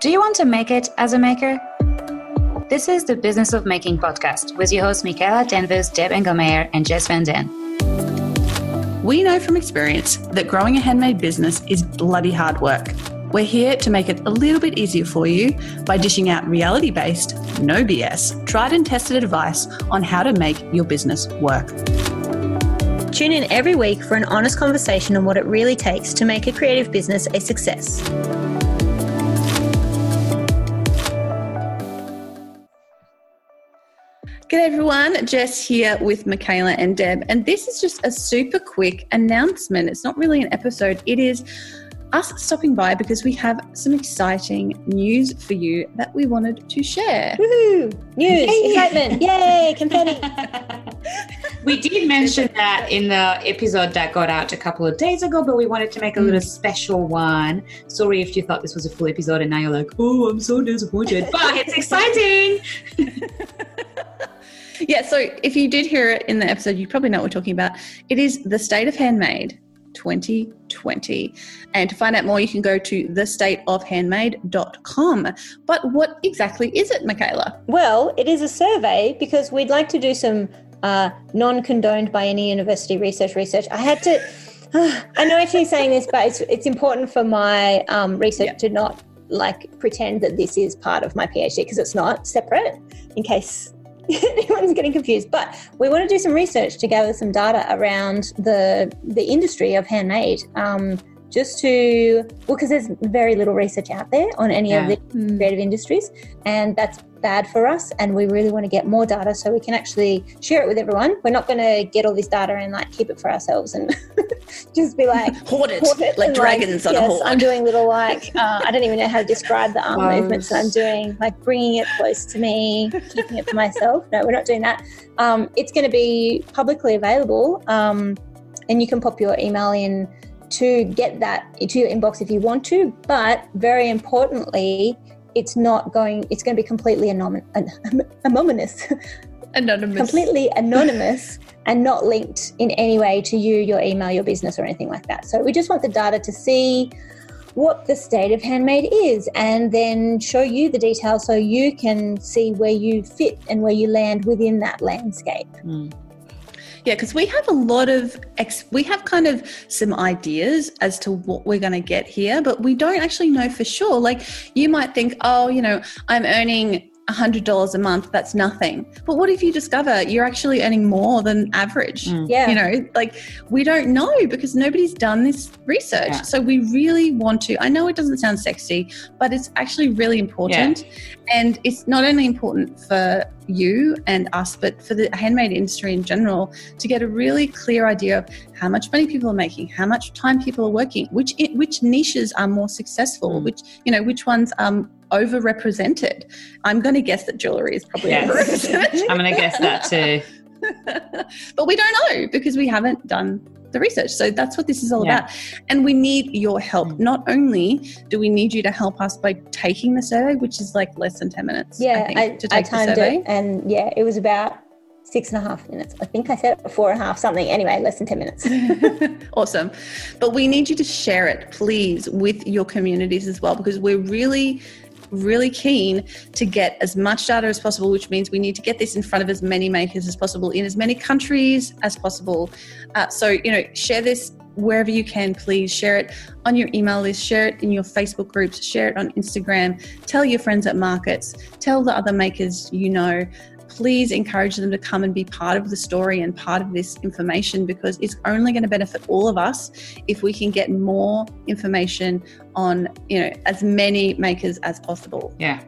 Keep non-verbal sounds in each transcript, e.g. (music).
Do you want to make it as a maker? This is the Business of Making podcast with your hosts Michaela Danvers, Deb Engelmeyer, and Jess Van Den. We know from experience that growing a handmade business is bloody hard work. We're here to make it a little bit easier for you by dishing out reality based, no BS, tried and tested advice on how to make your business work. Tune in every week for an honest conversation on what it really takes to make a creative business a success. G'day everyone, Jess here with Michaela and Deb, and this is just a super quick announcement. It's not really an episode, it is us stopping by because we have some exciting news for you that we wanted to share. Woohoo! News, Yay. excitement, (laughs) yay, confetti. we did mention that in the episode that got out a couple of days ago, but we wanted to make a little mm. special one. Sorry if you thought this was a full episode and now you're like, oh, I'm so disappointed, but it's (laughs) exciting. (laughs) yeah, so if you did hear it in the episode, you probably know what we're talking about. It is the state of handmade 2020. And to find out more, you can go to thestateofhandmade.com. But what exactly is it, Michaela? Well, it is a survey because we'd like to do some uh, non condoned by any university research research. I had to. Uh, (sighs) I know I keep saying this, but it's, it's important for my um, research yeah. to not like pretend that this is part of my PhD because it's not separate in case (laughs) anyone's getting confused. But we want to do some research to gather some data around the the industry of handmade. Um, just to well because there's very little research out there on any yeah. of the mm. creative industries and that's bad for us and we really want to get more data so we can actually share it with everyone. We're not going to get all this data and like keep it for ourselves and (laughs) just be like (laughs) hoard it, hoard it like dragons like, on yes, a hoard. I'm doing little like uh, i don't even know how to describe the arm (laughs) movements that i'm doing like bringing it close to me keeping it for myself. No we're not doing that. Um, it's going to be publicly available um, and you can pop your email in to get that into your inbox if you want to. But very importantly, it's not going, it's going to be completely anonymous. (laughs) Anonymous. Anonymous. completely anonymous (laughs) and not linked in any way to you, your email, your business, or anything like that. So we just want the data to see what the state of handmade is and then show you the details so you can see where you fit and where you land within that landscape. Mm. Yeah, because we have a lot of ex- we have kind of some ideas as to what we're going to get here, but we don't actually know for sure. Like you might think, oh, you know, I'm earning $100 a month, that's nothing. But what if you discover you're actually earning more than average? Mm. Yeah. You know, like we don't know because nobody's done this research. Yeah. So we really want to. I know it doesn't sound sexy, but it's actually really important. Yeah. And it's not only important for you and us, but for the handmade industry in general to get a really clear idea of how much money people are making, how much time people are working, which which niches are more successful, mm. which you know which ones are overrepresented. I'm going to guess that jewelry is probably yes. overrepresented. I'm going to guess that too. (laughs) but we don't know because we haven't done the research. So that's what this is all yeah. about. And we need your help. Mm. Not only do we need you to help us by taking the survey, which is like less than 10 minutes. Yeah, I, think, to take I timed the survey. it. And yeah, it was about six and a half minutes. I think I said four and a half, something. Anyway, less than 10 minutes. (laughs) awesome. But we need you to share it, please, with your communities as well, because we're really really keen to get as much data as possible, which means we need to get this in front of as many makers as possible in as many countries as possible. Uh, so, you know, share this wherever you can, please. Share it on your email list, share it in your Facebook groups, share it on Instagram, tell your friends at markets, tell the other makers you know please encourage them to come and be part of the story and part of this information because it's only going to benefit all of us if we can get more information on you know as many makers as possible. Yeah.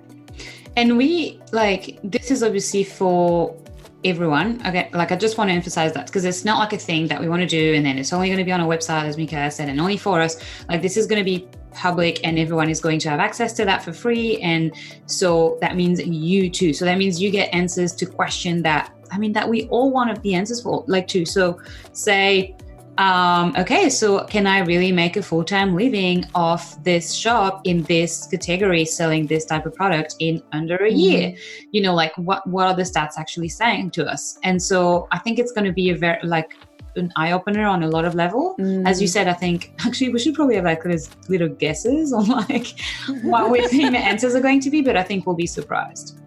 And we like this is obviously for everyone. Okay like i just want to emphasize that because it's not like a thing that we want to do and then it's only going to be on a website as mika said and only for us. Like this is going to be public and everyone is going to have access to that for free and so that means you too so that means you get answers to question that i mean that we all want Of the answers for like to so say um, okay, so can I really make a full time living off this shop in this category, selling this type of product in under a year? Mm-hmm. You know, like what what are the stats actually saying to us? And so I think it's going to be a very like an eye opener on a lot of level. As you mm. said, I think (laughs) actually we should probably have like those little guesses on like (laughs) what we think the answers are going to be, but I think we'll be surprised.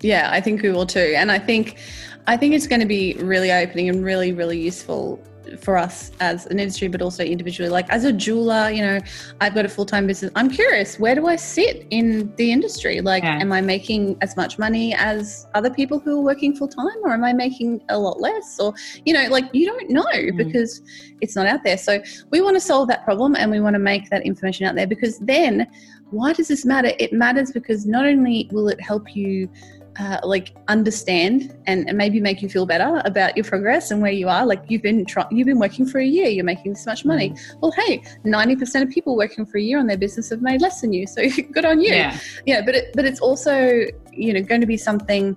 Yeah, I think we will too. And I think I think it's going to be really opening and really, really useful for us as an industry, but also individually. Like as a jeweler, you know, I've got a full time business. I'm curious, where do I sit in the industry? Like, Yeah. am I making as much money as other people who are working full time, or am I making a lot less? Or, you know, like you don't know mm. because it's not out there. So we want to solve that problem and we want to make that information out there because then why does this matter? It matters because not only will it help you uh, like understand and, and maybe make you feel better about your progress and where you are. Like you've been try- you've been working for a year, you're making this much money. Well, hey, ninety percent of people working for a year on their business have made less than you, so (laughs) good on you. Yeah. Yeah, but it, but it's also you know going to be something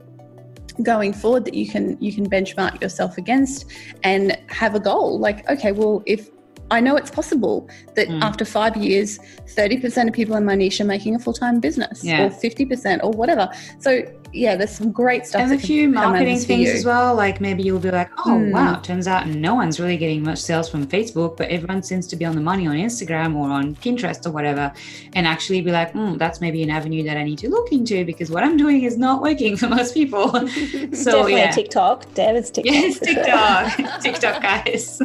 going forward that you can you can benchmark yourself against and have a goal. Like, okay, well, if I know it's possible that Mm. after five years, 30% of people in my niche are making a full time business Yeah. or 50% or whatever. So, yeah, there's some great stuff. and a few come out of marketing things as well. Like maybe you'll be like, oh Hmm. wow, turns out no one's really getting much sales from Facebook, but everyone seems to be on the money on Instagram or on Pinterest or whatever. And actually be like, hmm, that's maybe an avenue that I need to look into because what I'm doing is not working (laughs) for most people. (laughs) so Definitely yeah. TikTok. Deb is TikTok. Yes. TikTok. TikTok (laughs) guys.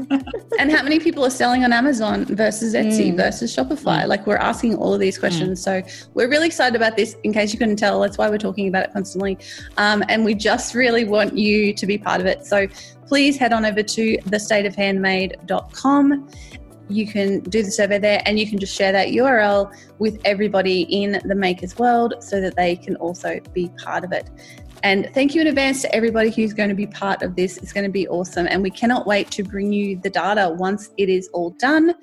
and how many people are selling on Amazon versus Etsy Mm. versus Shopify? Like we're asking all of these questions. So we're really excited about this. In case you couldn't tell, that's why we're talking about it constantly. Um, and we just really want you to be part of it. So please head on over to thestateofhandmade.com. You can do the survey there and you can just share that URL with everybody in the makers world so that they can also be part of it. And thank you in advance to everybody who's going to be part of this. It's going to be awesome. And we cannot wait to bring you the data once it is all done.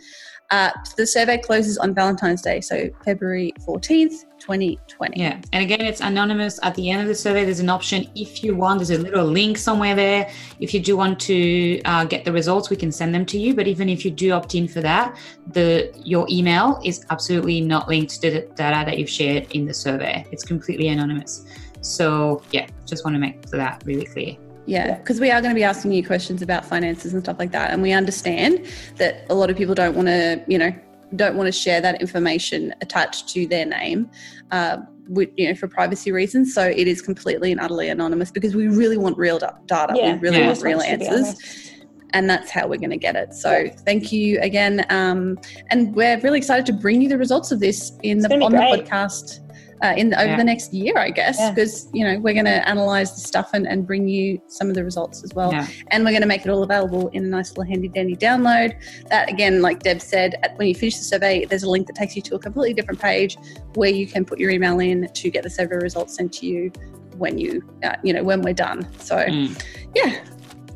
Uh, the survey closes on Valentine's Day, so February 14th, 2020. Yeah. And again, it's anonymous. At the end of the survey, there's an option if you want, there's a little link somewhere there. If you do want to uh, get the results, we can send them to you. But even if you do opt in for that, the your email is absolutely not linked to the data that you've shared in the survey. It's completely anonymous. So yeah, just want to make that really clear. Yeah, because we are going to be asking you questions about finances and stuff like that. And we understand that a lot of people don't want to, you know, don't want to share that information attached to their name, uh, with, you know, for privacy reasons. So it is completely and utterly anonymous because we really want real da- data. Yeah, we really Yeah. want real wants to be answers. and that's how we're going to get it. So thank you again, um, and we're really excited to bring you the results of this in It's the gonna on the podcast. Uh, in the, over Yeah. the next year, I guess, Yeah. because you know we're going to analyze the stuff and, and bring you some of the results as well, Yeah. and we're going to make it all available in a nice little handy dandy download. That again, like Deb said, at, when you finish the survey, there's a link that takes you to a completely different page where you can put your email in to get the survey results sent to you when you, uh, you know, when we're done. So Mm. yeah,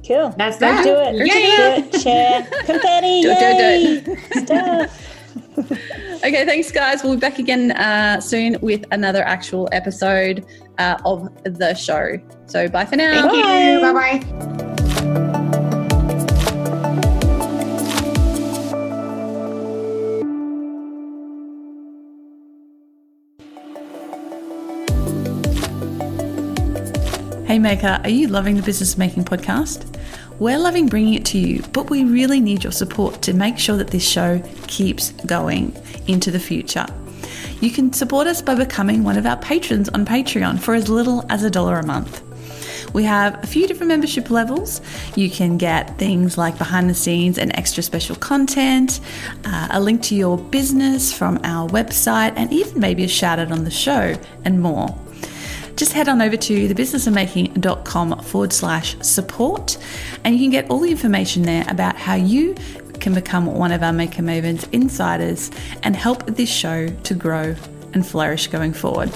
Cool. That's Go that. do it. Yay! Do it. Share. Confetti. (laughs) Do it, do yay. Stuff. Okay, thanks, guys. We'll be back again uh, soon with another actual episode uh, of the show. So, bye for now. Thank you. Bye. Bye bye. Hey Maker, are you loving the Business Making podcast? We're loving bringing it to you, but we really need your support to make sure that this show keeps going into the future. You can support us by becoming one of our patrons on Patreon for as little as a dollar a month. We have a few different membership levels. You can get things like behind the scenes and extra special content, uh, a link to your business from our website, and even maybe a shout out on the show and more just head on over to thebusinessofmaking.com forward slash support and you can get all the information there about how you can become one of our Maker Mavens insiders and help this show to grow and flourish going forward.